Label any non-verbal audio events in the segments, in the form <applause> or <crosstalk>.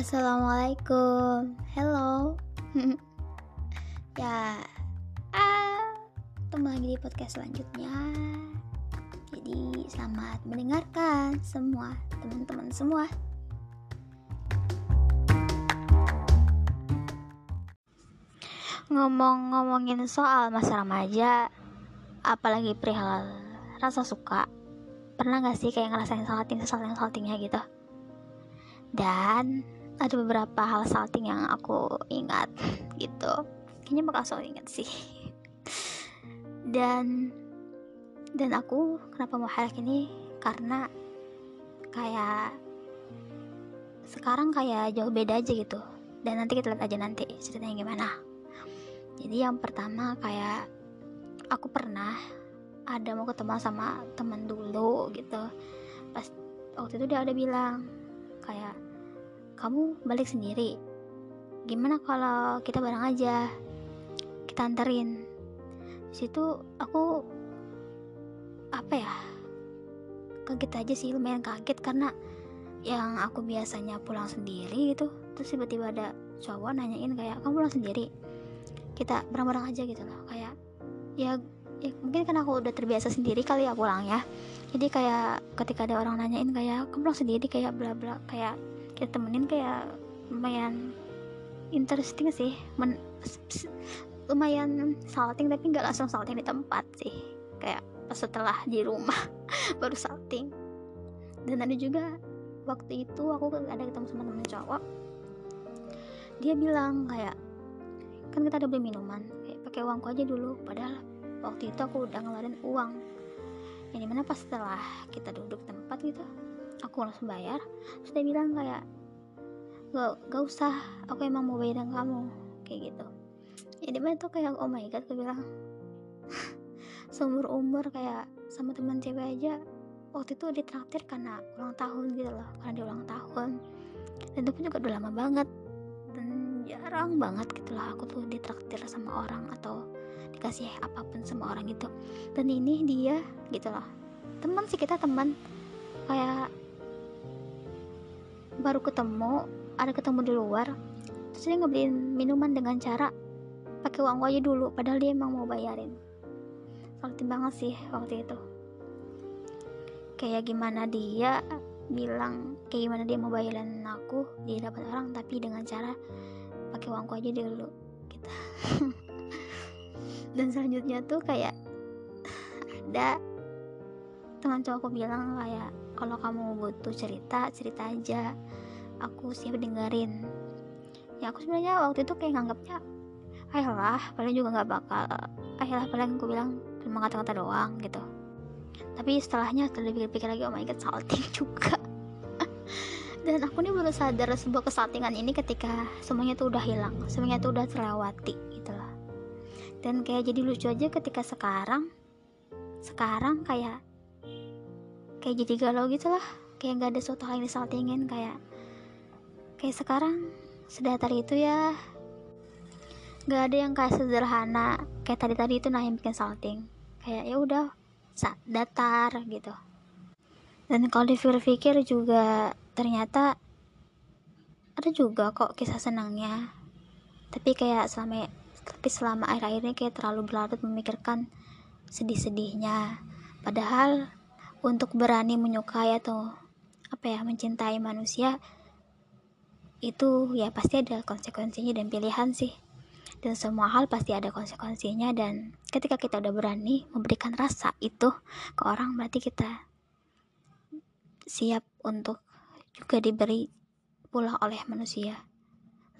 Assalamualaikum, hello. <laughs> ya, ah, lagi di podcast selanjutnya. Jadi selamat mendengarkan semua teman-teman semua. Ngomong-ngomongin soal masa remaja, apalagi perihal rasa suka, pernah gak sih kayak ngerasain salting salting saltingnya gitu? Dan ada beberapa hal salting yang aku ingat gitu. Kayaknya bakal selalu ingat sih. Dan dan aku kenapa mau highlight ini karena kayak sekarang kayak jauh beda aja gitu dan nanti kita lihat aja nanti ceritanya gimana jadi yang pertama kayak aku pernah ada mau ketemu sama teman dulu gitu pas waktu itu dia ada bilang kayak kamu balik sendiri. Gimana kalau kita bareng aja? Kita anterin. Situ aku apa ya kaget aja sih lumayan kaget karena yang aku biasanya pulang sendiri gitu terus tiba-tiba ada cowok nanyain kayak kamu pulang sendiri? Kita bareng-bareng aja gitu loh kayak ya, ya mungkin karena aku udah terbiasa sendiri kali ya pulang ya jadi kayak ketika ada orang nanyain kayak kamu pulang sendiri? kayak bla bla kayak kita temenin kayak lumayan interesting sih. Men, lumayan salting tapi nggak langsung salting di tempat sih. Kayak setelah di rumah <laughs> baru salting. Dan ada juga waktu itu aku ada ketemu sama temen cowok. Dia bilang kayak kan kita ada beli minuman kayak pakai uangku aja dulu. Padahal waktu itu aku udah ngeluarin uang. Yang di mana pas setelah kita duduk tempat gitu aku langsung bayar. Terus dia bilang kayak gak, gak usah aku emang mau bayarin kamu kayak gitu. Ya di mana tuh kayak oh my god aku bilang. <laughs> Seumur umur kayak sama teman cewek aja waktu itu ditraktir karena ulang tahun gitu loh karena dia ulang tahun. Dan itu pun juga udah lama banget. Dan jarang banget gitu lah aku tuh ditraktir sama orang atau dikasih apa pun sama orang gitu. Dan ini dia gitu loh teman sih kita teman. Kayak baru ketemu ada ketemu di luar terus dia ngebeliin minuman dengan cara pakai uang aja dulu padahal dia emang mau bayarin. Salting banget sih waktu itu. Kayak gimana dia bilang kayak gimana dia mau bayarin aku dia dapat orang tapi dengan cara pakai uangku aja dulu gitu. <laughs> Dan selanjutnya tuh kayak <laughs> ada teman cowokku bilang kayak kalau kamu butuh cerita cerita aja. Aku siap dengerin. Ya aku sebenarnya waktu itu kayak nganggapnya ayolah paling juga nggak bakal ayolah paling aku bilang cuma kata-kata doang gitu. Tapi setelahnya setelah dipikir-pikir lagi oh my god salting <laughs> juga. Dan aku nih baru sadar sebuah kesaltingan ini ketika semuanya tuh udah hilang semuanya tuh udah terlewati gitu lah. Dan kayak jadi lucu aja ketika sekarang sekarang kayak kayak jadi galau gitu lah kayak nggak ada suatu hal yang disaltingin kayak kayak sekarang sedatar itu ya. Nggak ada yang kayak sederhana kayak tadi tadi itu nah bikin salting. Kayak ya udah datar gitu. Dan kalau dipikir-pikir juga ternyata ada juga kok kisah senangnya. Tapi kayak selama tapi selama akhir-akhir ini kayak terlalu berlarut memikirkan sedih-sedihnya. Padahal untuk berani menyukai atau apa ya mencintai manusia itu ya pasti ada konsekuensinya dan pilihan sih. Dan semua hal pasti ada konsekuensinya dan ketika kita udah berani memberikan rasa itu ke orang berarti kita siap untuk juga diberi pula oleh manusia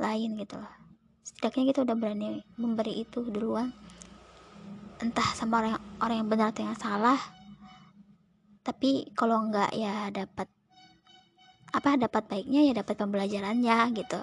lain gitu loh. Setidaknya kita udah berani memberi itu duluan entah sama orang orang yang benar atau yang salah tapi kalau enggak ya dapat apa dapat baiknya ya dapat pembelajarannya gitu